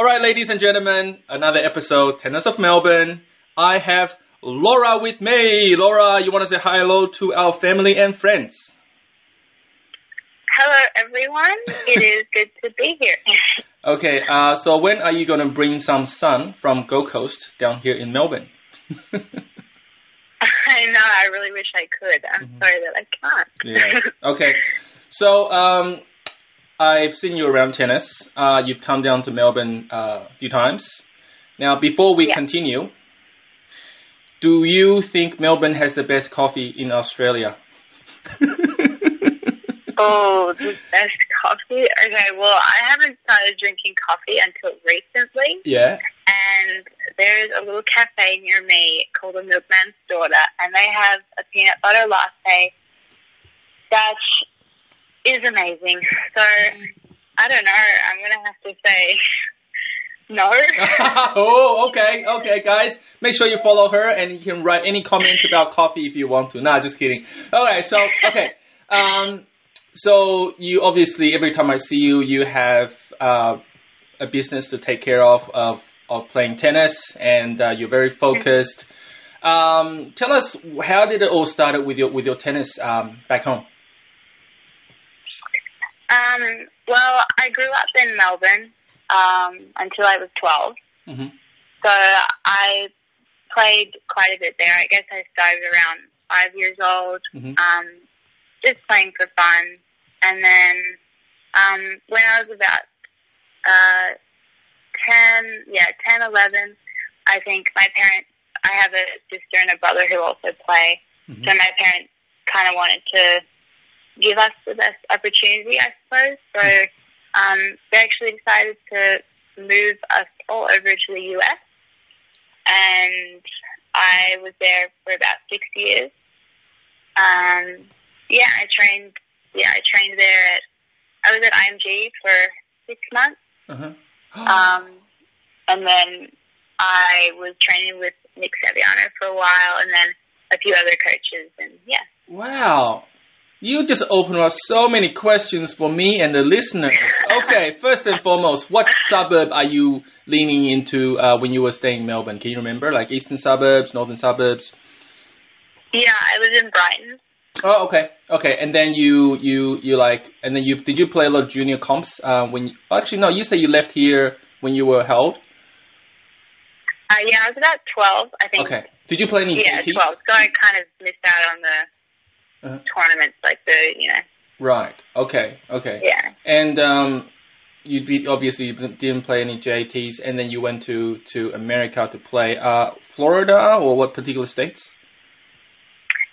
All right, ladies and gentlemen, another episode, Tennis of Melbourne. I have Laura with me. Laura, you want to say hello to our family and friends? Hello, everyone. It is good to be here. Okay, uh, so when are you going to bring some sun from Gold Coast down here in Melbourne? I know. I really wish I could. I'm Mhm. sorry that I can't. Yeah. Okay. So um, I've seen you around tennis. Uh, you've come down to Melbourne uh, a few times. Now, before we Yeah. continue, do you think Melbourne has the best coffee in Australia? oh, the best coffee. Okay, well, I haven't started drinking coffee until recently, yeah. and there's a little cafe near me called the Milkman's Daughter, and they have a peanut butter latte that is amazing. So I don't know. I'm gonna have to say no. oh, okay, okay, guys. Make sure you follow her, and you can write any comments about coffee if you want to. Nah, just kidding. Okay, so okay, um, so you obviously every time I see you, you have uh, a business to take care of of of playing tennis, and uh, you're very focused. Um, tell us how did it all started with your with your tennis um, back home? Um, well, I grew up in Melbourne um, until I was 12. hmm So I played quite a bit there. I guess I started around five years old, hmm um, just playing for fun. And then um, when I was about uh, 10, yeah, 10, 11, I think my parents, I have a sister and a brother who also play. hmm So my parents kind of wanted to give us the best opportunity, I suppose. So um, they actually decided to move us all over to the US, and I was there for about six years. Um, yeah, I trained. Yeah, I trained there. At, I was at IMG for six months, Uh-huh. um, and then I was training with Nick Saviano for a while, and then a few other coaches, and yeah. Wow. You just opened up so many questions for me and the listeners. Okay, first and foremost, what suburb are you leaning into uh, when you were staying in Melbourne? Can you remember? Like eastern suburbs, northern suburbs? Yeah, I was in Brighton. Oh, okay, okay. And then you, you, you like, and then you did you play a lot of junior comps? Uh, when you, actually no, you say you left here when you were held. Uh, yeah, I was about 12, I think. Okay. Did you play any Yeah, JTs? 12. So I kind of missed out on the Uh-huh. tournaments, like the, you know, Right. Okay. Okay. yeah. And um, you be, obviously you didn't play any JTs, and then you went to to America to play. Uh, Florida or what particular states?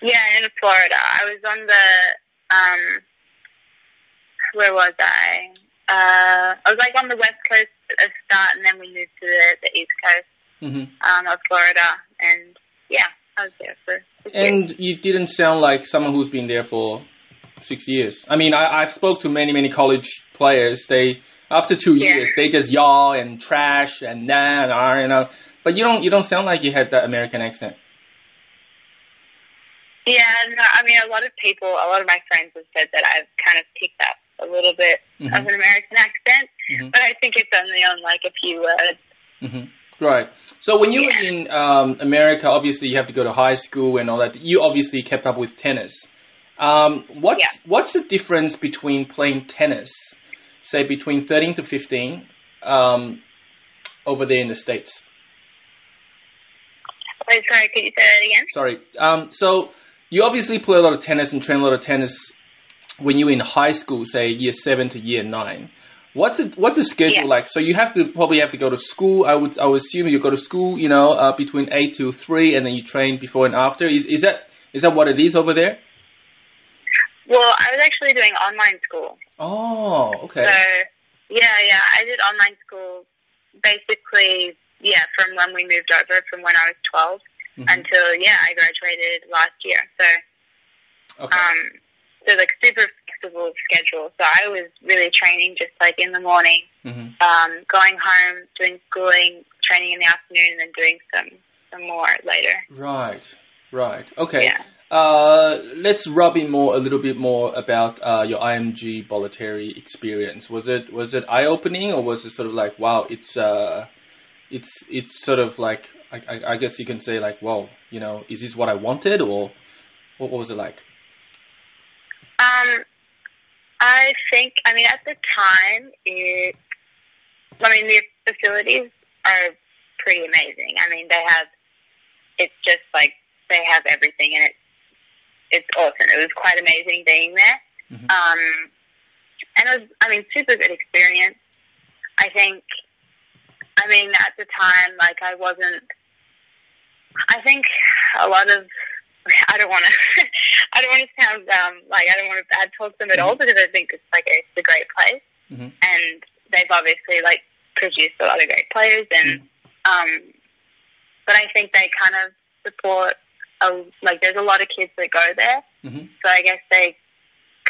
Yeah, in Florida. I was on the, um, where was I? Uh, I was like on the west coast at the start, and then we moved to the, the east coast hmm um, of Florida, and yeah, I was there for six years. And you didn't sound like someone who's been there for six years. I mean, I, I've spoke to many many college players. They after two Yeah. years they just yaw and trash and nah and ah, you know. But you don't you don't sound like you had that American accent. Yeah, no, I mean, a lot of people, a lot of my friends have said that I've kind of picked up a little bit Mhm. of an American accent, Mhm. but I think it's only on like a few words. hmm Right. So when you were in um, America, obviously you have to go to high school and all that. You obviously kept up with tennis. Um, what Yeah. What's the difference between playing tennis, say between thirteen to fifteen, um, over there in the states? Wait, sorry, could you say that again? Sorry. Um, so you obviously play a lot of tennis and train a lot of tennis when you're in high school, say year seven to year nine. What's it? What's a schedule Yeah. like? So you have to probably have to go to school. I would I would assume you go to school, you know, uh, between eight to three, and then you train before and after. Is is that is that what it is over there? Well, I was actually doing online school. Oh, okay. So, yeah, yeah, I did online school basically, yeah, from when we moved over, from when I was 12 Mhm. until, yeah, I graduated last year. So, okay. um, so like super flexible schedule. So I was really training just like in the morning, hmm um, going home, doing schooling, training in the afternoon, and then doing some some more later. Right. Right. Okay. Yeah. Uh, let's rub in more a little bit more about uh, your IMG Bollettieri experience. Was it was it eye opening or was it sort of like wow, it's uh, it's it's sort of like I, I, I guess you can say like wow, you know, is this what I wanted or what, what was it like? Um, I think, I mean, at the time, it, I mean, the facilities are pretty amazing. I mean, they have, it's just like, they have everything and it's, it's awesome. It was quite amazing being there. Mhm. Um, and it was, I mean, super good experience. I think, I mean, at the time, like, I wasn't, I think a lot of, I don't want to, I don't want to sound um, like I don't want to bad talk them at all because I think it's like a, it's a great place. Mhm. and they've obviously like produced a lot of great players and um, but I think they kind of support a, like there's a lot of kids that go there. Hmm so I guess they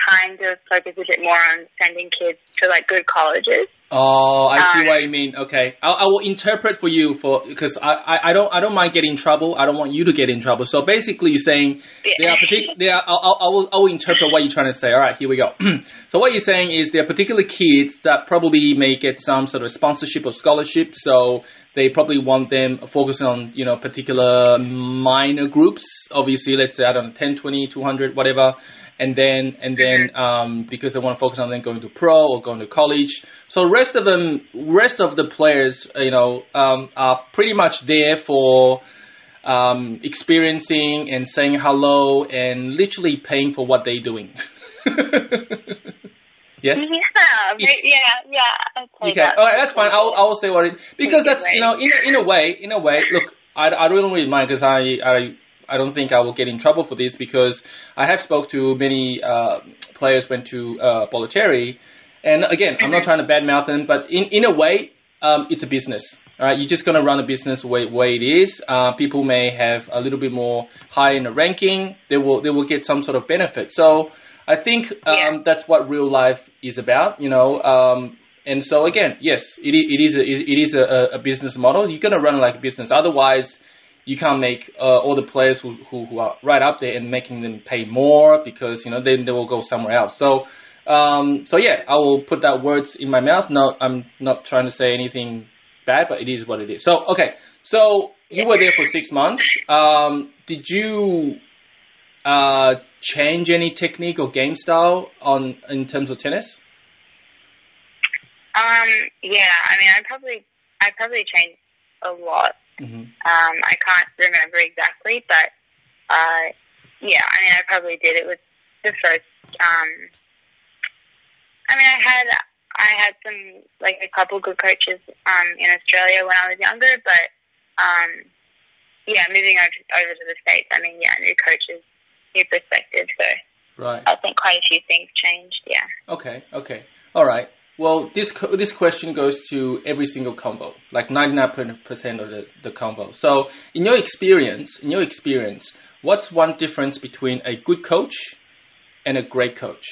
kind of focus a bit more on sending kids to like good colleges. Oh, I see Um, what you mean. Okay, I, I will interpret for you for because I, I, I don't I don't mind getting in trouble. I don't want you to get in trouble. So basically, you're saying Yeah. there are partic- there are, I'll, I will I will interpret what you're trying to say. All right, here we go. so what you're saying is there are particular kids that probably may get some sort of sponsorship or scholarship. So they probably want them focusing on you know particular minor groups. Obviously, let's say I don't know 10, 20, 200, whatever. And then, and then, um, because they want to focus on them going to pro or going to college. So rest of them, rest of the players, you know, um, are pretty much there for um, experiencing and saying hello and literally paying for what they're doing. yes. Yeah, may- yeah, yeah. Okay, that. all right, that's fine. I'll, I'll say what it because that's you know in a, in a way in a way. Look, I, I don't really mind because I I I don't think I will get in trouble for this because I have spoke to many uh, players went to uh, Bollettieri, and again I'm not trying to badmouth them, but in in a way um, it's a business. All right, you're just gonna run a business way, way it is. Uh, people may have a little bit more high in the ranking. They will they will get some sort of benefit. So I think um, Yeah. that's what real life is about. You know, um, and so again, yes, it, it is a, it is a, a business model. You're gonna run like a business. Otherwise, you can't make uh, all the players who, who who are right up there and making them pay more because you know then they will go somewhere else. So. Um, so yeah, I will put that words in my mouth. No, I'm not trying to say anything bad, but it is what it is. So okay, so you were there for six months. Um, did you uh, change any technique or game style on in terms of tennis? Um, yeah, I mean, I probably, I probably changed a lot. hmm Um, I can't remember exactly, but, uh, yeah, I mean, I probably did. It was the first, um, I mean, I had, I had some, like, a couple good coaches, um, in Australia when I was younger, but, um, yeah, moving over, over to the States, I mean, yeah, new coaches, new perspective, so Right. I think quite a few things changed, yeah. Okay. Okay. All right. Well, this this question goes to every single convo, like ninety nine percent of the, the convo. So, in your experience, in your experience, what's one difference between a good coach and a great coach?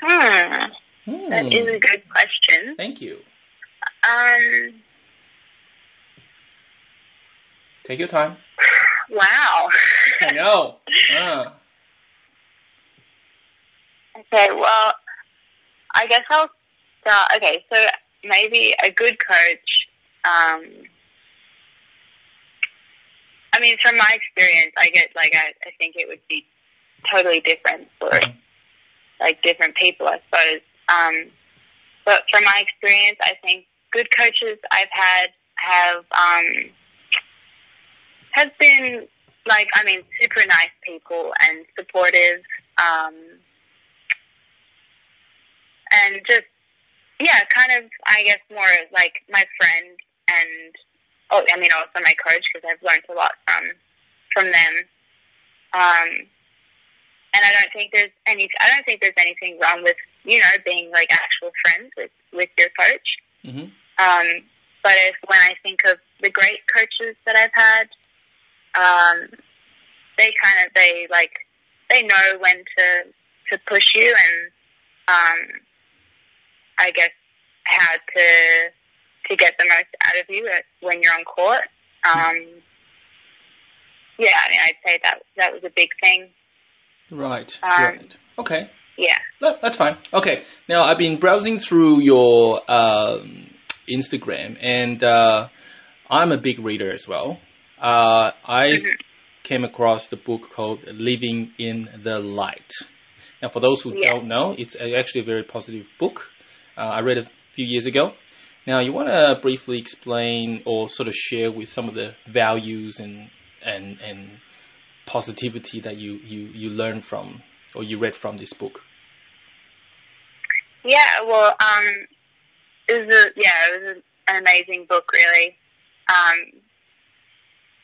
Hmm, Hmm. that is a good question. Thank you. Um, Take your time. Wow. I know. Ah. Okay, well, I guess I'll start. Okay, so maybe a good coach. Um, I mean, from my experience, I get like I, I think it would be totally different for like different people, I suppose. Um, but from my experience, I think good coaches I've had have um, have been like I mean super nice people and supportive. Um, and just yeah, kind of I guess more like my friend and oh, I mean also my coach because I've learned a lot from from them. Um, and I don't think there's any I don't think there's anything wrong with you know being like actual friends with with your coach. hmm Um, but if when I think of the great coaches that I've had, um, they kind of they like they know when to to push you and um, I guess how to to get the most out of you when you're on court. Um, yeah, I mean, I'd say that that was a big thing. Right. Um, right. Okay. Yeah. No, that's fine. Okay. Now I've been browsing through your um, Instagram, and uh, I'm a big reader as well. Uh, I Mhm. came across the book called "Living in the Light." Now, for those who Yeah. don't know, it's actually a very positive book. Uh, I read it a few years ago. Now, you want to briefly explain or sort of share with some of the values and and and positivity that you you you learned from or you read from this book. Yeah, well, um, it was a yeah, it was an amazing book, really. Um,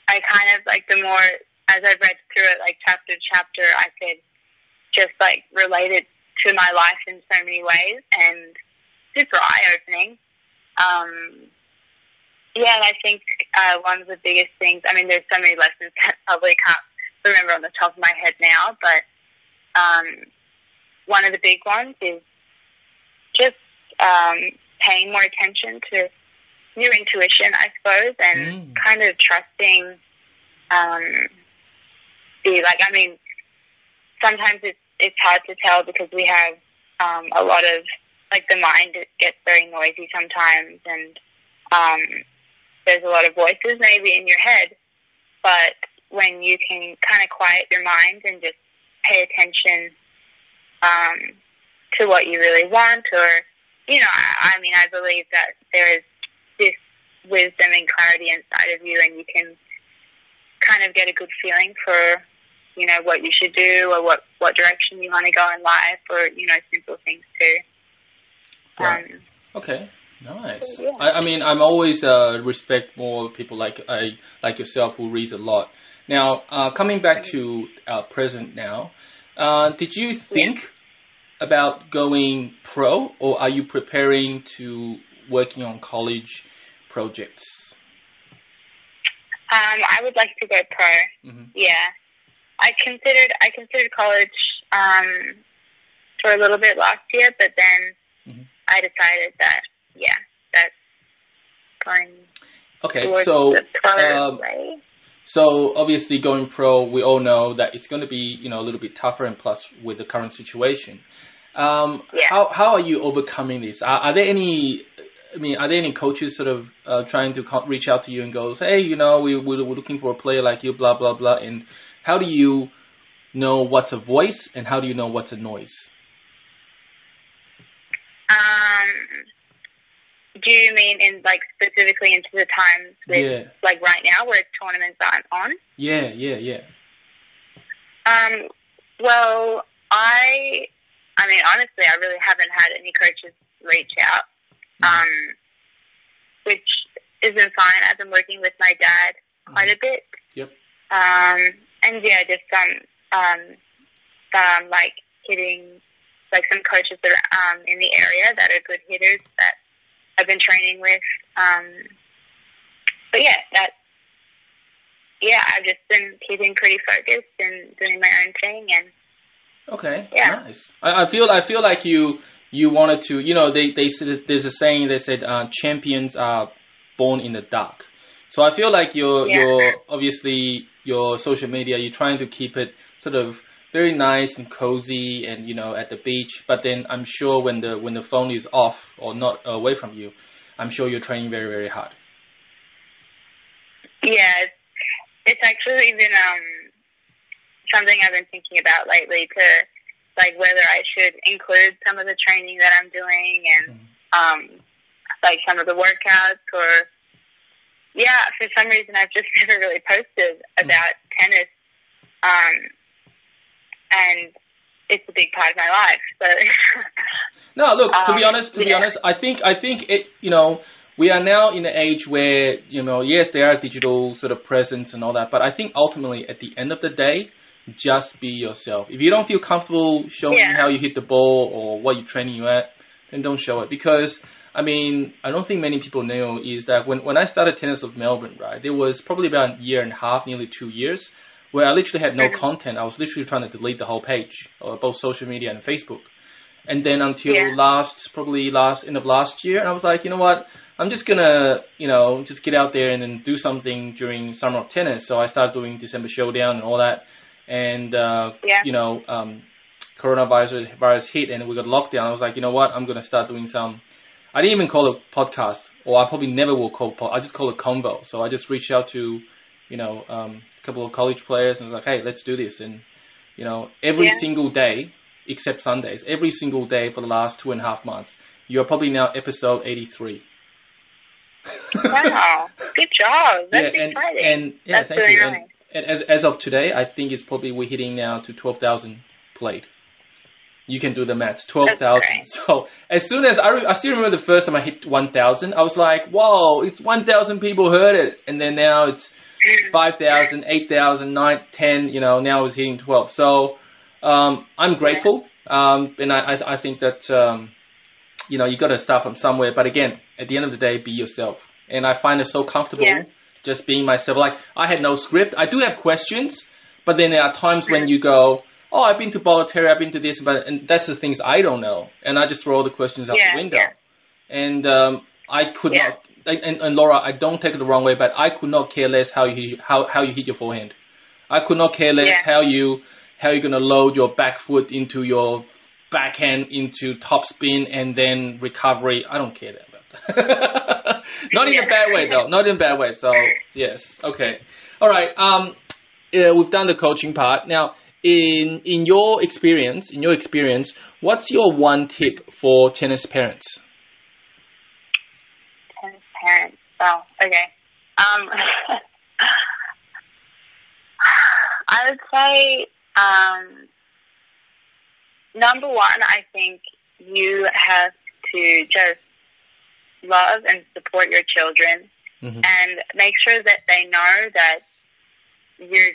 I kind of like the more as I read through it, like chapter to chapter, I could just like relate it to my life in so many ways, and super eye opening. Um, yeah, and I think uh, one of the biggest things. I mean, there's so many lessons that I probably can't remember on the top of my head now, but um, one of the big ones is just um, paying more attention to your intuition, I suppose, and Mm. kind of trusting um, the like. I mean, sometimes it's it's hard to tell because we have um, a lot of like the mind gets very noisy sometimes, and um, there's a lot of voices maybe in your head, but when you can kind of quiet your mind and just pay attention um, to what you really want, or you know, I, I mean, I believe that there is wisdom and clarity inside of you, and you can kind of get a good feeling for you know what you should do or what what direction you want to go in life, or you know, simple things too. Right. Um, Okay, nice. Yeah. I, I mean, I'm always uh, respect more people like I like yourself who reads a lot. Now, uh, coming back to uh, present now, uh, did you think about going pro, or are you preparing to working on college projects? um, I would like to go pro. hmm Yeah, I considered I considered college um, for a little bit last year, but then Mhm. I decided that yeah, that's going Okay, so um. So obviously going pro, we all know that it's going to be you know a little bit tougher, and plus with the current situation. Um, Yeah. How how are you overcoming this? Are, are there any? I mean, are there any coaches sort of uh, trying to co- reach out to you and goes, hey, you know, we we're, we're looking for a player like you, blah blah blah, and how do you know what's a voice and how do you know what's a noise? Um, do you mean in like specifically into the times with Yeah. like right now where tournaments aren't on? Yeah, yeah, yeah. Um, well, I, I mean, honestly, I really haven't had any coaches reach out, um, which isn't fine. I've been working with my dad quite a bit. Yep. Um, and yeah, just some, um, some like hitting, like some coaches that are um, in the area that are good hitters that I've been training with. Um, but yeah, that yeah, I've just been keeping pretty focused and doing my own thing and Okay, Yeah. nice. I, I feel I feel like you you wanted to. You know, they they said there's a saying they said uh, champions are born in the dark. So I feel like you're Yeah. you're obviously your social media. You're trying to keep it sort of very nice and cozy, and you know at the beach. But then I'm sure when the when the phone is off or not away from you, I'm sure you're training very very hard. yeah, it's, it's actually been um something I've been thinking about lately to like whether I should include some of the training that I'm doing and Mhm. um like some of the workouts or yeah, for some reason I've just never really posted about tennis. Um and it's a big part of my life. So No, look. To be Um, honest, to be honest, I think I think it. You know, we are now in an age where you know, yes, there are digital sort of presence and all that, but I think ultimately, at the end of the day, just be yourself. If you don't feel comfortable showing Yeah. how you hit the ball or what you're training you at, then don't show it because. I mean, I don't think many people know is that when, when I started Tennis of Melbourne, right, there was probably about a year and a half, nearly two years, where I literally had no Mhm. content. I was literally trying to delete the whole page, uh, both social media and Facebook and then until Yeah. last probably last end of last year and i was like you know what I'm just gonna, you know, just get out there and then do something during summer of tennis. So I started doing December Showdown and all that, and uh, Yeah. you know, um, coronavirus virus hit and we got lockdown. I was like, you know what, I'm gonna start doing some. I didn't even call it podcast, or I probably never will call. Pod, I just call it convo. So I just reached out to, you know, um, a couple of college players and was like, hey, let's do this. And you know, every Yeah. single day except Sundays, every single day for the last two and a half months. You're probably now episode 83. Wow, good job. That's yeah, and, exciting. and yeah, That's thank really you. nice. And as as of today, I think it's probably we're hitting now to twelve thousand played. You can do the maths, twelve thousand. So as soon as I, re- I still remember the first time I hit one thousand, I was like, "Whoa, it's one thousand people heard it," and then now it's 5,000, 8,000, 9, 10, you know, now it's hitting 12. So um, I'm grateful. Um, and I, I, I think that, um, you know, you got to start from somewhere. But again, at the end of the day, be yourself. And I find it so comfortable Yeah. Just being myself. Like, I had no script. I do have questions, but then there are times when you go, oh, I've been to Bollettieri, I've been to this, but and that's the things I don't know. And I just throw all the questions out Yeah, the window. yeah. And um, I could Yeah. not and, and Laura, I don't take it the wrong way, but I could not care less how you how how you hit your forehand. I could not care less how you how you're gonna load your back foot into your backhand into top spin and then recovery. I don't care that. not in a bad way though. Not in a bad way. So yes, okay, all right. Um, uh, we've done the coaching part now. In in your experience, in your experience, what's your one tip for tennis parents? Tennis parents. Oh, okay. Um, I would say, um, number one, I think you have to just love and support your children Mhm. and make sure that they know that your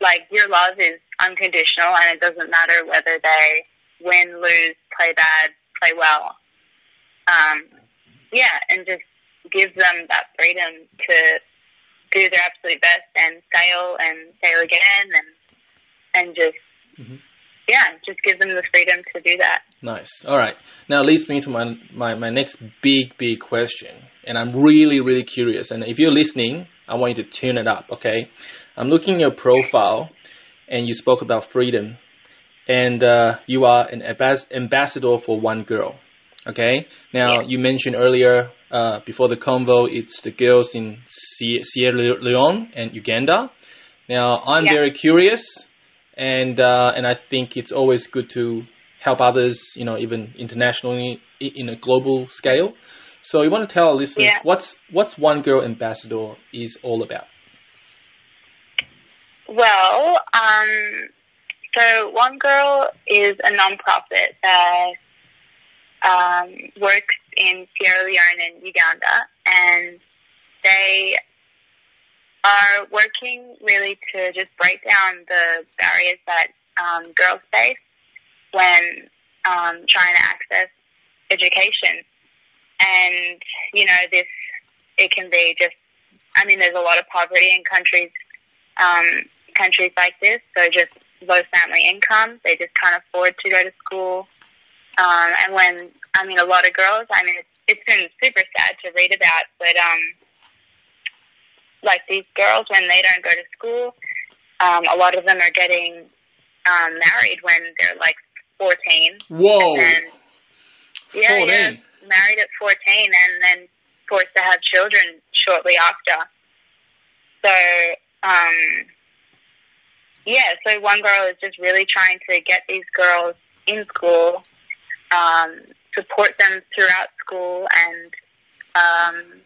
like your love is unconditional and it doesn't matter whether they win, lose, play bad, play well. Um, yeah, and just give them that freedom to do their absolute best and fail and fail again and and just Mhm. Yeah, just give them the freedom to do that. Nice. All right. Now leads me to my, my, my next big, big question. And I'm really, really curious. And if you're listening, I want you to tune it up, okay? I'm looking at your profile and you spoke about freedom. And uh, you are an ambas- ambassador for one girl, okay? Now, Yeah. you mentioned earlier uh, before the convo, it's the girls in Sierra Leone and Uganda. Now, I'm Yeah. very curious and uh, and I think it's always good to help others, you know, even internationally in a global scale. So you want to tell our listeners Yeah. what's what's One Girl Ambassador is all about? Well, um, so One Girl is a nonprofit that um, works in Sierra Leone and Uganda, and they are working really to just break down the barriers that um, girls face when um, trying to access education. And, you know, this, it can be just, I mean, there's a lot of poverty in countries um, countries like this, so just low family income. They just can't afford to go to school. Um, and when, I mean, a lot of girls, I mean, it's, it's been super sad to read about, but, um, like these girls, when they don't go to school, um, a lot of them are getting, um, married when they're like 14. Whoa! And yeah, yeah, 14. married at 14 and then forced to have children shortly after. So, um, yeah, so One Girl is just really trying to get these girls in school, um, support them throughout school, and um,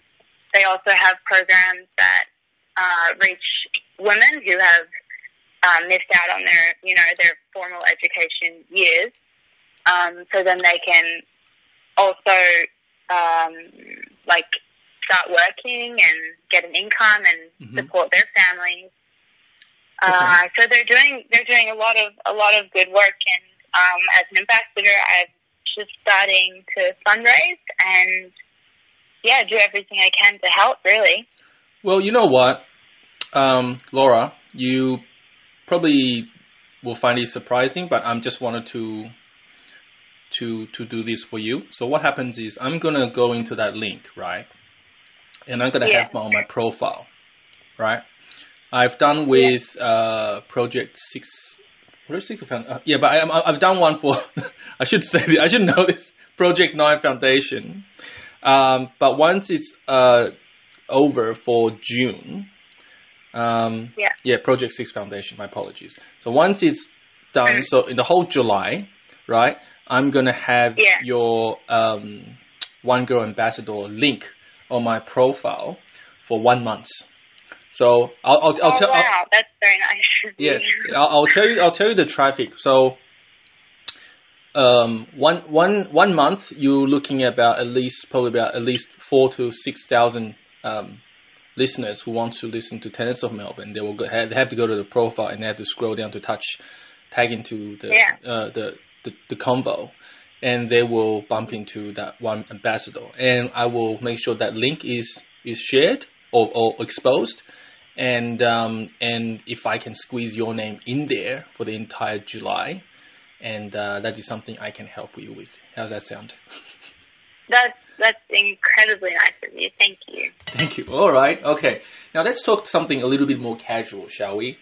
they also have programs that uh, reach women who have um, missed out on their, you know, their formal education years. Um, so then they can also um, like start working and get an income and Mhm. support their families. Uh, so they're doing they're doing a lot of a lot of good work, and um, as an ambassador, I'm just starting to fundraise and yeah, do everything I can to help. Really, Well, you know what, um, Laura, you probably will find it surprising, but I'm just wanted to to to do this for you. So what happens is I'm gonna go into that link, right? And I'm gonna Yeah. have on my profile, right? I've done with uh, Project Six. What is Six Found- uh, yeah, but I, I've done one for. I should say I should know this Project Nine Foundation. Um, but once it's uh, over for June, um, Yeah. yeah, Project Six Foundation. My apologies. So once it's done, so in the whole July, right? I'm gonna have Yeah. your um, One Girl Ambassador link on my profile for one month. So I'll I'll, I'll oh tell. wow, I'll- that's very nice. Yes, I'll, I'll tell you. I'll tell you the traffic. So, um, one one one month you're looking about at least probably about at least four to six thousand um, listeners who want to listen to Tennis of Melbourne. They will go, have, they have to go to the profile and they have to scroll down to touch, tag into the Yeah. uh, the, the the convo, and they will bump into that one ambassador. And I will make sure that link is is shared or, or exposed and um, and if I can squeeze your name in there for the entire July, and uh, that is something I can help you with. How's that sound? That's that's incredibly nice of you. Thank you. Thank you. All right. Okay. Now let's talk something a little bit more casual, shall we?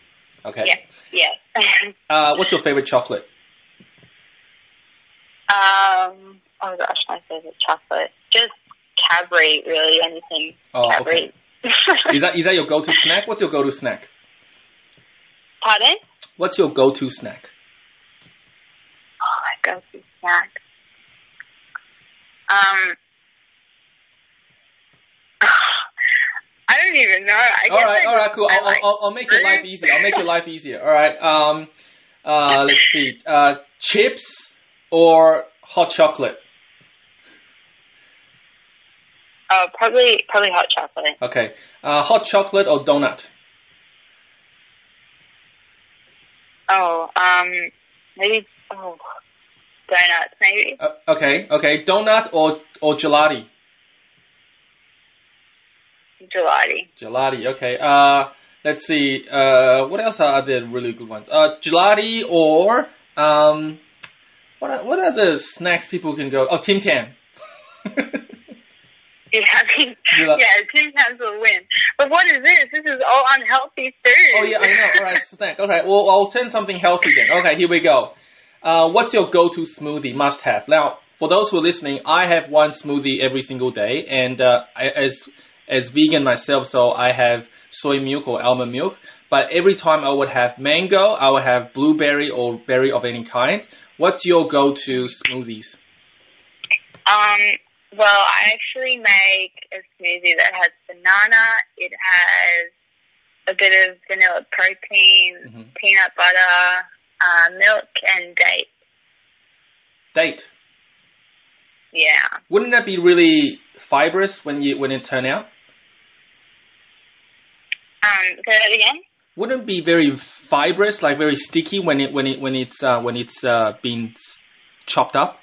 Okay. Yeah. yes. Uh, what's your favorite chocolate? um. Oh gosh, my favorite chocolate. Just Cadbury, really. Anything Oh, Cadbury. Is that is that your go-to snack? What's your go-to snack? Pardon? What's your go-to snack? My go-to snack. Um. I don't even know. I All right. All right. Cool. I'll, like I'll, I'll make your life easier. I'll make your life easier. All right. Um. Uh. Let's see. Uh. Chips or hot chocolate? Oh, probably probably hot chocolate. Okay. Uh, hot chocolate or donut? Oh, um, maybe oh, donuts, maybe. Uh, okay. Okay. Donut or or gelati? Gelati. Gelati. Okay. Uh, let's see. Uh, what else are the really good ones? Uh, gelati or um, what are, what are the snacks people can go? Oh, Tim Tam. Yeah, I mean, yeah, Tim Tams will win. But what is this? This is all unhealthy food. Oh yeah, I know. All right, snack. Okay, well I'll turn something healthy then. Okay, here we go. Uh, what's your go-to smoothie must-have? Now, for those who are listening, I have one smoothie every single day, and uh, I, as as vegan myself, so I have soy milk or almond milk. But every time I would have mango, I would have blueberry or berry of any kind. What's your go-to smoothies? Um, well, I actually make a smoothie that has banana. It has a bit of vanilla protein, Mhm. peanut butter, uh, milk, and date. Date. Yeah. Wouldn't that be really fibrous when you when it turn out? Um, say that again. wouldn't it be very fibrous, like very sticky when it when it when it's uh, when it's uh, been chopped up.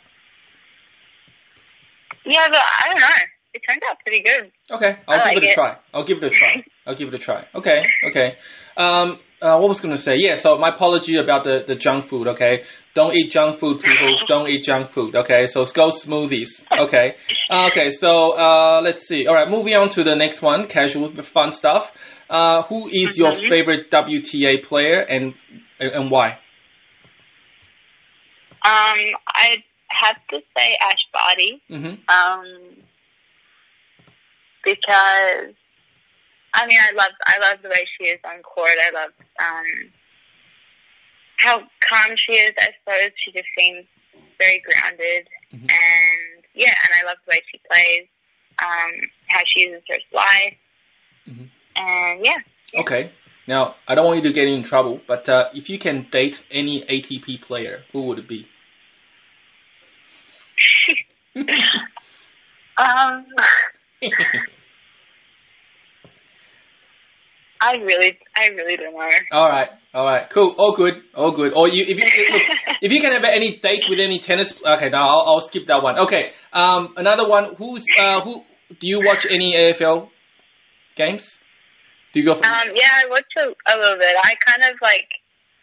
Yeah, but I don't know. It turned out pretty good. Okay, I'll I give like it a it. try. I'll give it a try. I'll give it a try. Okay, okay. Um, uh, what was gonna say? Yeah. So my apology about the the junk food. Okay, don't eat junk food, people. don't eat junk food. Okay, so go smoothies. Okay, okay. So uh, let's see. All right, moving on to the next one. Casual, fun stuff. Uh, who is your favorite WTA player and and why? Um, I have to say Ash Barty. Mm-hmm. Um, because I mean, I love I love the way she is on court. I love um how calm she is. I suppose she just seems very grounded, Mhm. and yeah, and I love the way she plays. Um, how she uses her slice, Mhm. and yeah. Okay. Now, I don't want you to get in trouble, but uh, if you can date any ATP player, who would it be? Um, I really, I really don't know. all right, all right, cool, all good, all good. Or you, if you look, if you can have any date with any tennis, okay, now I'll, I'll skip that one. Okay, um, another one. Who's uh, who? Do you watch any AFL games? Do you go for? Um, yeah, I watch a, a little bit. I kind of like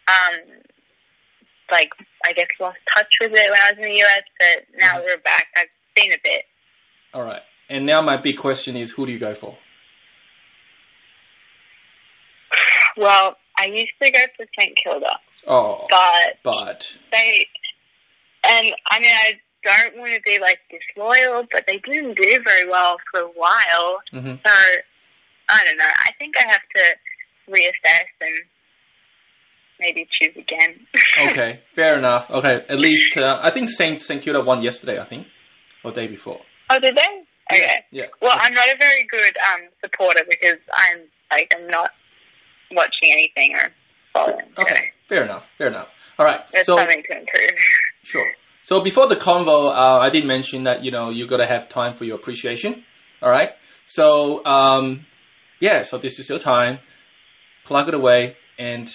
um like I guess lost touch with it when I was in the US, but now Mhm. we're back. I've seen a bit. All right. And now my big question is, who do you go for? Well, I used to go for St Kilda, Oh, but but they and I mean I don't want to be like disloyal, but they didn't do very well for a while. hmm So I don't know. I think I have to reassess and maybe choose again. okay, fair enough. Okay, at least uh, I think Saint Saint Kilda won yesterday. I think or day before. oh, did they? Okay. Yeah. Well, I'm not a very good um, supporter because I'm like I'm not watching anything or following. Okay, fair enough. Fair enough. All right. So something to improve. Sure. So before the convo, uh, I did mention that you know you got to have time for your appreciation. All right. So um, yeah. So this is your time. Plug it away, and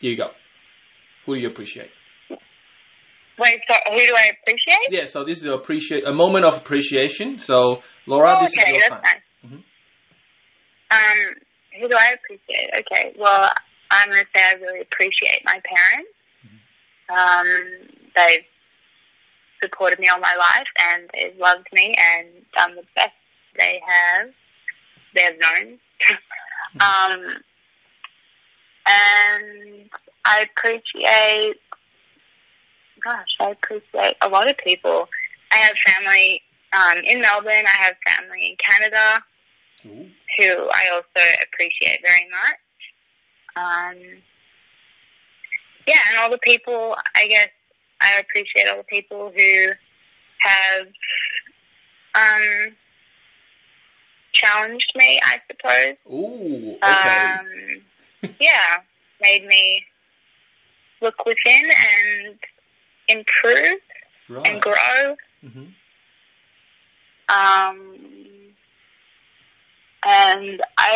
here you go. Who do you appreciate? Wait, so who do I appreciate? Yeah. So this is a appreciate a moment of appreciation. So Laura, Oh, this is okay, your that's time. nice. Mhm. Um, who do I appreciate? Okay, well, I'm going to say I really appreciate my parents. Um, they've supported me all my life and they've loved me and done the best they have. They've known. um, and I appreciate, gosh, I appreciate a lot of people. I have family um, in Melbourne. I have family in Canada Ooh. who I also appreciate very much. Um, yeah, and all the people, I guess I appreciate all the people who have um, challenged me, I suppose. Ooh. Okay. Um, yeah, made me look within and improve right. and grow. hmm Um, and I,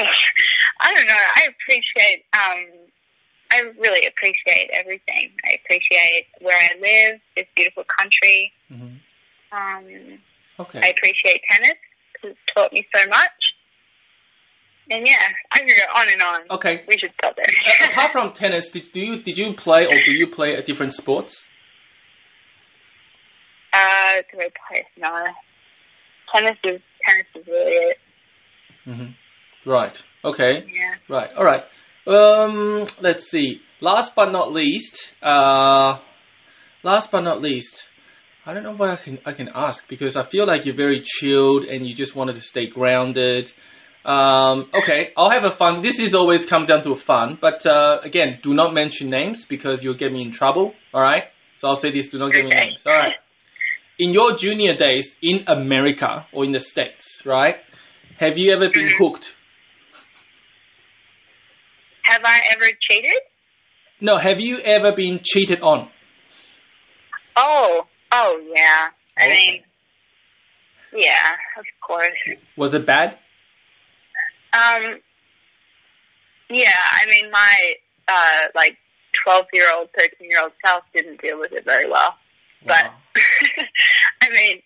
I don't know. I appreciate. Um, I really appreciate everything. I appreciate where I live, this beautiful country. hmm Um, Okay. I appreciate tennis because it's taught me so much. And yeah, I could go on and on. okay. We should stop Uh, there. apart from tennis, did do you did you play or do you play a different sports? uh, do I play? No. Tennis is tennis is really it. Hmm Right. Okay. Yeah. Right. All right. Um. Let's see. Last but not least. Uh. Last but not least. I don't know what I can I can ask because I feel like you're very chilled and you just wanted to stay grounded. Um, okay, I'll have a fun. This is always comes down to fun, but uh, again, do not mention names because you'll get me in trouble. All right. So I'll say this: do not give me names. All right. In your junior days in America or in the states, right? Have you ever been Mhm. hooked? Have I ever cheated? No. Have you ever been cheated on? Oh, oh yeah. I Okay. mean, yeah, of course. Was it bad? Um, yeah, I mean, my uh, like twelve year old, thirteen year old self didn't deal with it very well. But Wow. I mean,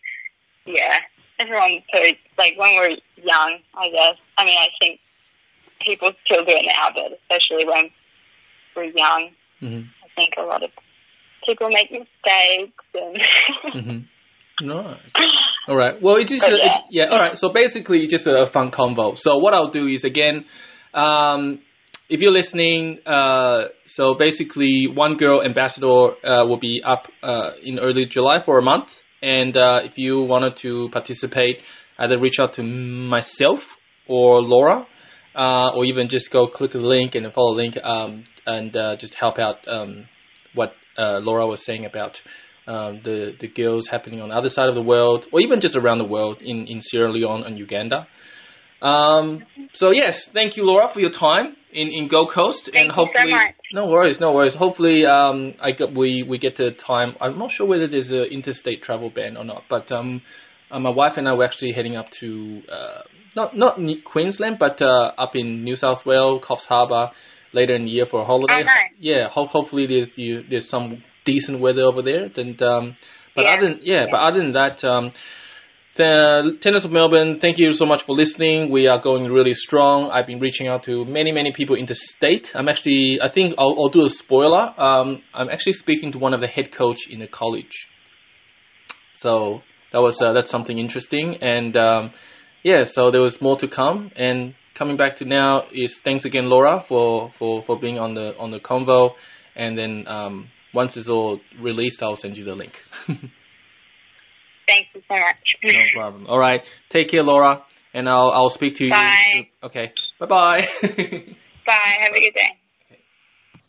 yeah, everyone so like when we're young, I guess. I mean, I think people still do it now, but especially when we're young, Mhm. I think a lot of people make mistakes and. Mhm. Nice. All right. Well, it's just a, yeah. it's- yeah. All right. So basically, just a fun convo. So what I'll do is again, um, if you're listening, uh, so basically, one girl ambassador uh, will be up uh, in early July for a month, and uh, if you wanted to participate, either reach out to myself or Laura, uh, or even just go click the link and follow the link, um, and uh, just help out um, what uh, Laura was saying about um, the the girls happening on the other side of the world, or even just around the world in, in Sierra Leone and Uganda. Um, so yes, thank you, Laura, for your time in, in Gold Coast, Thank and you so hopefully, much. no worries, no worries. Hopefully, um, I got, we we get to time. I'm not sure whether there's an interstate travel ban or not, but um, uh, my wife and I were actually heading up to uh, not not Queensland, but uh, up in New South Wales, Coffs Harbour, later in the year for a holiday. Oh, nice. Yeah, ho- hopefully there's you, there's some decent weather over there. And um, but Yeah. other than, yeah, but other than that, um, the Tennis of Melbourne, thank you so much for listening. We are going really strong. I've been reaching out to many, many people in the state. I'm actually, I think I'll, I'll do a spoiler. Um, I'm actually speaking to one of the head coach in the college. So that was uh, that's something interesting, and um, yeah, so there was more to come. And coming back to now is thanks again, Laura, for for for being on the on the convo. And then um, once it's all released, I'll send you the link. Thank you so much. no problem. All right, take care, Laura, and I'll I'll speak to you. Bye. Okay, bye bye. Bye. Have a good day.